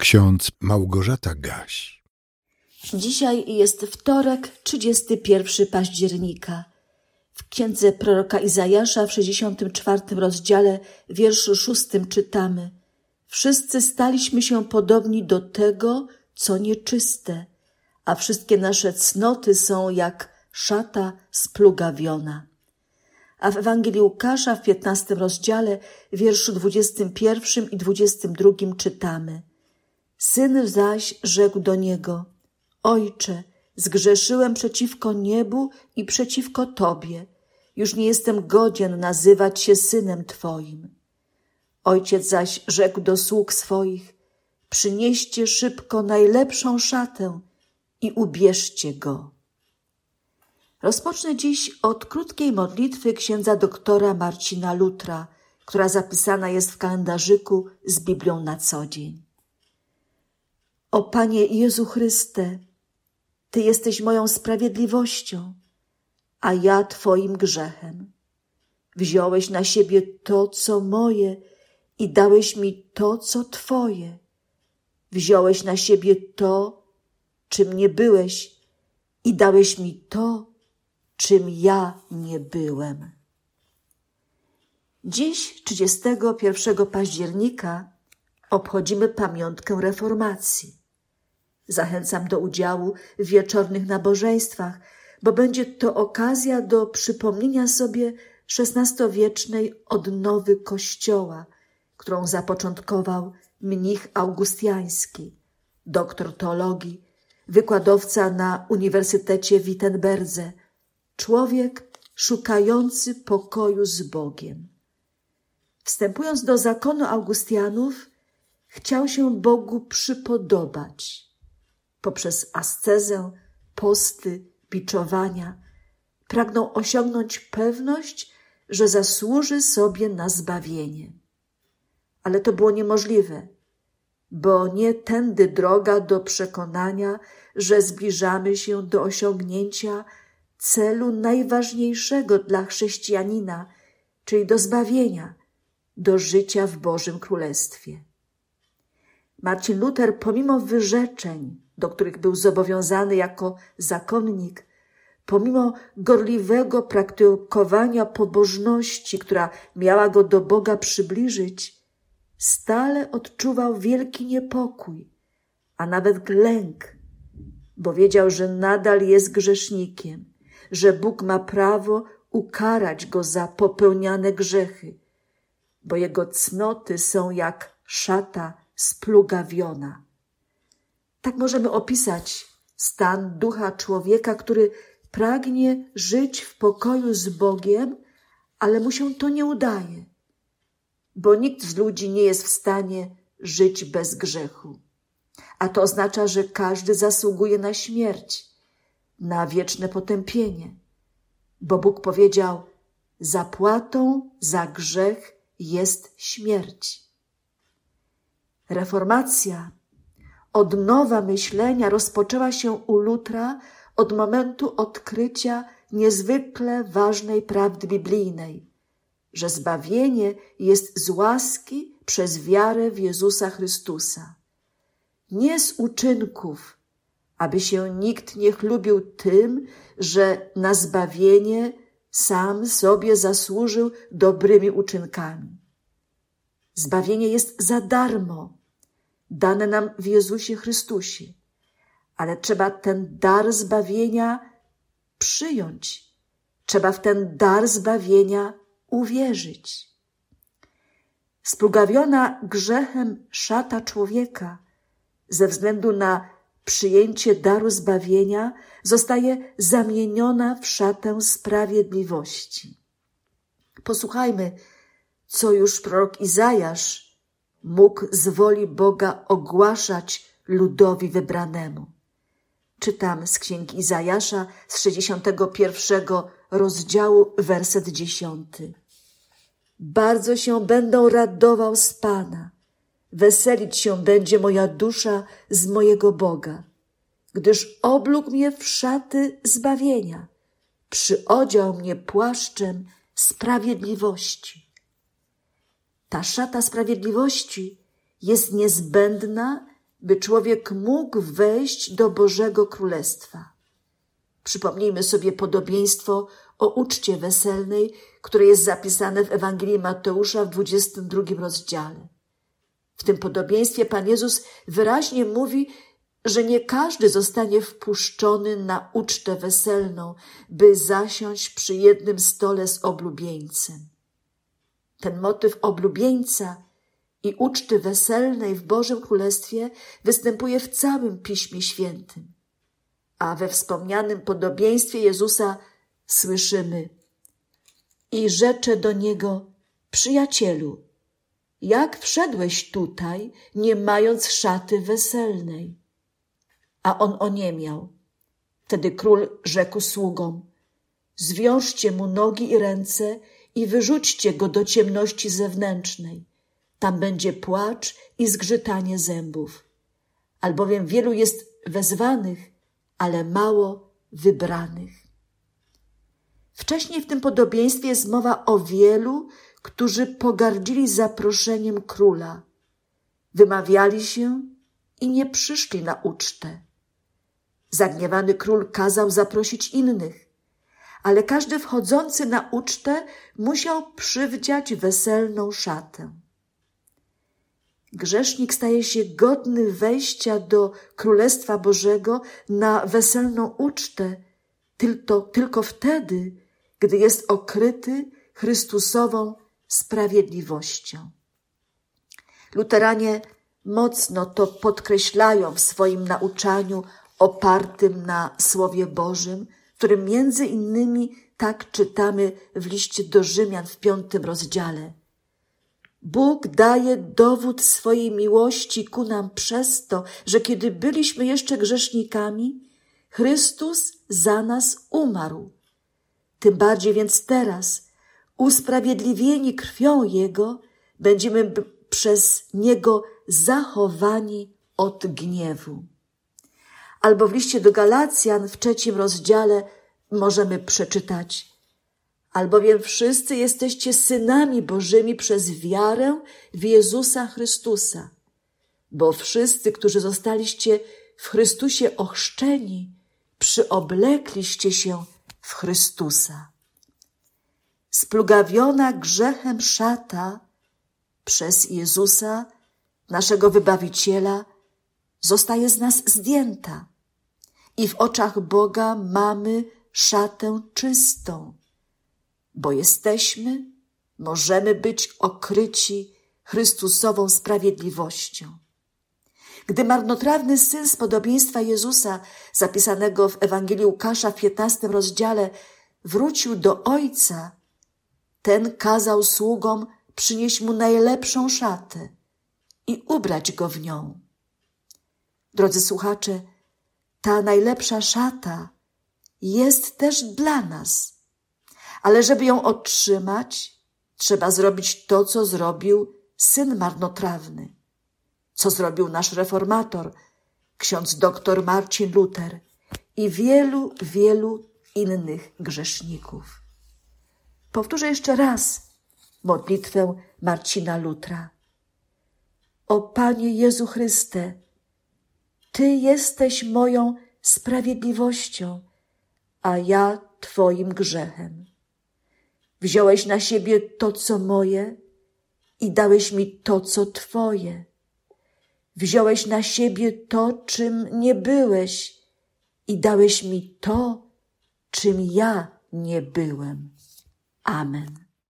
Ksiądz Małgorzata Gaś. Dzisiaj jest wtorek, 31 października. W księdze proroka Izajasza w 64 rozdziale, wierszu 6 czytamy: Wszyscy staliśmy się podobni do tego, co nieczyste, a wszystkie nasze cnoty są jak szata splugawiona. A w Ewangelii Łukasza w 15 rozdziale, wierszu 21 i 22 czytamy: Syn zaś rzekł do niego: Ojcze, zgrzeszyłem przeciwko niebu i przeciwko Tobie. Już nie jestem godzien nazywać się synem Twoim. Ojciec zaś rzekł do sług swoich: Przynieście szybko najlepszą szatę i ubierzcie go. Rozpocznę dziś od krótkiej modlitwy księdza doktora Marcina Lutra, która zapisana jest w kalendarzyku z Biblią na co dzień. O Panie Jezu Chryste, Ty jesteś moją sprawiedliwością, a ja Twoim grzechem. Wziąłeś na siebie to, co moje i dałeś mi to, co Twoje. Wziąłeś na siebie to, czym nie byłeś i dałeś mi to, czym ja nie byłem. Dziś, 31 października, obchodzimy pamiątkę reformacji. Zachęcam do udziału w wieczornych nabożeństwach, bo będzie to okazja do przypomnienia sobie XVI-wiecznej odnowy Kościoła, którą zapoczątkował mnich augustiański, doktor teologii, wykładowca na Uniwersytecie w Wittenberdze, człowiek szukający pokoju z Bogiem. Wstępując do zakonu Augustianów, chciał się Bogu przypodobać poprzez ascezę, posty, biczowania, pragnął osiągnąć pewność, że zasłuży sobie na zbawienie. Ale to było niemożliwe, bo nie tędy droga do przekonania, że zbliżamy się do osiągnięcia celu najważniejszego dla chrześcijanina, czyli do zbawienia, do życia w Bożym Królestwie. Marcin Luther, pomimo wyrzeczeń, do których był zobowiązany jako zakonnik, pomimo gorliwego praktykowania pobożności, która miała go do Boga przybliżyć, stale odczuwał wielki niepokój, a nawet lęk, bo wiedział, że nadal jest grzesznikiem, że Bóg ma prawo ukarać go za popełniane grzechy, bo jego cnoty są jak szata splugawiona. Tak możemy opisać stan ducha człowieka, który pragnie żyć w pokoju z Bogiem, ale mu się to nie udaje, bo nikt z ludzi nie jest w stanie żyć bez grzechu. A to oznacza, że każdy zasługuje na śmierć, na wieczne potępienie, bo Bóg powiedział: Zapłatą za grzech jest śmierć. Reformacja Odnowa myślenia rozpoczęła się u Lutra od momentu odkrycia niezwykle ważnej prawdy biblijnej, że zbawienie jest z łaski przez wiarę w Jezusa Chrystusa. Nie z uczynków, aby się nikt nie chlubił tym, że na zbawienie sam sobie zasłużył dobrymi uczynkami. Zbawienie jest za darmo dane nam w Jezusie Chrystusie, ale trzeba ten dar zbawienia przyjąć. Trzeba w ten dar zbawienia uwierzyć. Splugawiona grzechem szata człowieka ze względu na przyjęcie daru zbawienia zostaje zamieniona w szatę sprawiedliwości. Posłuchajmy, co już prorok Izajasz mógł z woli Boga ogłaszać ludowi wybranemu. Czytam z księgi Izajasza z 61 rozdziału, werset 10. Bardzo się będą radował z Pana, weselić się będzie moja dusza z mojego Boga, gdyż oblógł mnie w szaty zbawienia, przyodział mnie płaszczem sprawiedliwości. Ta szata sprawiedliwości jest niezbędna by człowiek mógł wejść do Bożego Królestwa. Przypomnijmy sobie podobieństwo o uczcie weselnej, które jest zapisane w Ewangelii Mateusza w 22 rozdziale. W tym podobieństwie Pan Jezus wyraźnie mówi, że nie każdy zostanie wpuszczony na ucztę weselną, by zasiąść przy jednym stole z oblubieńcem. Ten motyw oblubieńca i uczty weselnej w Bożym Królestwie występuje w całym Piśmie Świętym. A we wspomnianym podobieństwie Jezusa słyszymy i rzecze do niego, przyjacielu, jak wszedłeś tutaj, nie mając szaty weselnej? A on oniemiał. Wtedy król rzekł sługom, zwiążcie mu nogi i ręce i wyrzućcie go do ciemności zewnętrznej. Tam będzie płacz i zgrzytanie zębów. Albowiem wielu jest wezwanych, ale mało wybranych. Wcześniej w tym podobieństwie jest mowa o wielu, którzy pogardzili zaproszeniem króla. Wymawiali się i nie przyszli na ucztę. Zagniewany król kazał zaprosić innych, ale każdy wchodzący na ucztę musiał przywdziać weselną szatę. Grzesznik staje się godny wejścia do Królestwa Bożego na weselną ucztę tylko, tylko wtedy, gdy jest okryty Chrystusową sprawiedliwością. Luteranie mocno to podkreślają w swoim nauczaniu opartym na Słowie Bożym, którym między innymi tak czytamy w liście do Rzymian w piątym rozdziale. Bóg daje dowód swojej miłości ku nam przez to, że kiedy byliśmy jeszcze grzesznikami, Chrystus za nas umarł. Tym bardziej więc teraz, usprawiedliwieni krwią Jego, będziemy przez Niego zachowani od gniewu. Albo w liście do Galacjan w trzecim rozdziale możemy przeczytać. Albowiem wszyscy jesteście synami Bożymi przez wiarę w Jezusa Chrystusa. Bo wszyscy, którzy zostaliście w Chrystusie ochrzczeni, przyoblekliście się w Chrystusa. Splugawiona grzechem szata przez Jezusa, naszego wybawiciela, zostaje z nas zdjęta i w oczach Boga mamy szatę czystą, bo jesteśmy, możemy być okryci Chrystusową sprawiedliwością. Gdy marnotrawny syn z podobieństwa Jezusa, zapisanego w Ewangelii Łukasza w 15 rozdziale, wrócił do ojca, ten kazał sługom przynieść mu najlepszą szatę i ubrać go w nią. Drodzy słuchacze, ta najlepsza szata jest też dla nas, ale żeby ją otrzymać, trzeba zrobić to, co zrobił syn marnotrawny, co zrobił nasz reformator, ksiądz doktor Marcin Luther i wielu, wielu innych grzeszników. Powtórzę jeszcze raz modlitwę Marcina Lutra. O Panie Jezu Chryste, Ty jesteś moją sprawiedliwością, a ja Twoim grzechem. Wziąłeś na siebie to, co moje i dałeś mi to, co Twoje. Wziąłeś na siebie to, czym nie byłeś i dałeś mi to, czym ja nie byłem. Amen.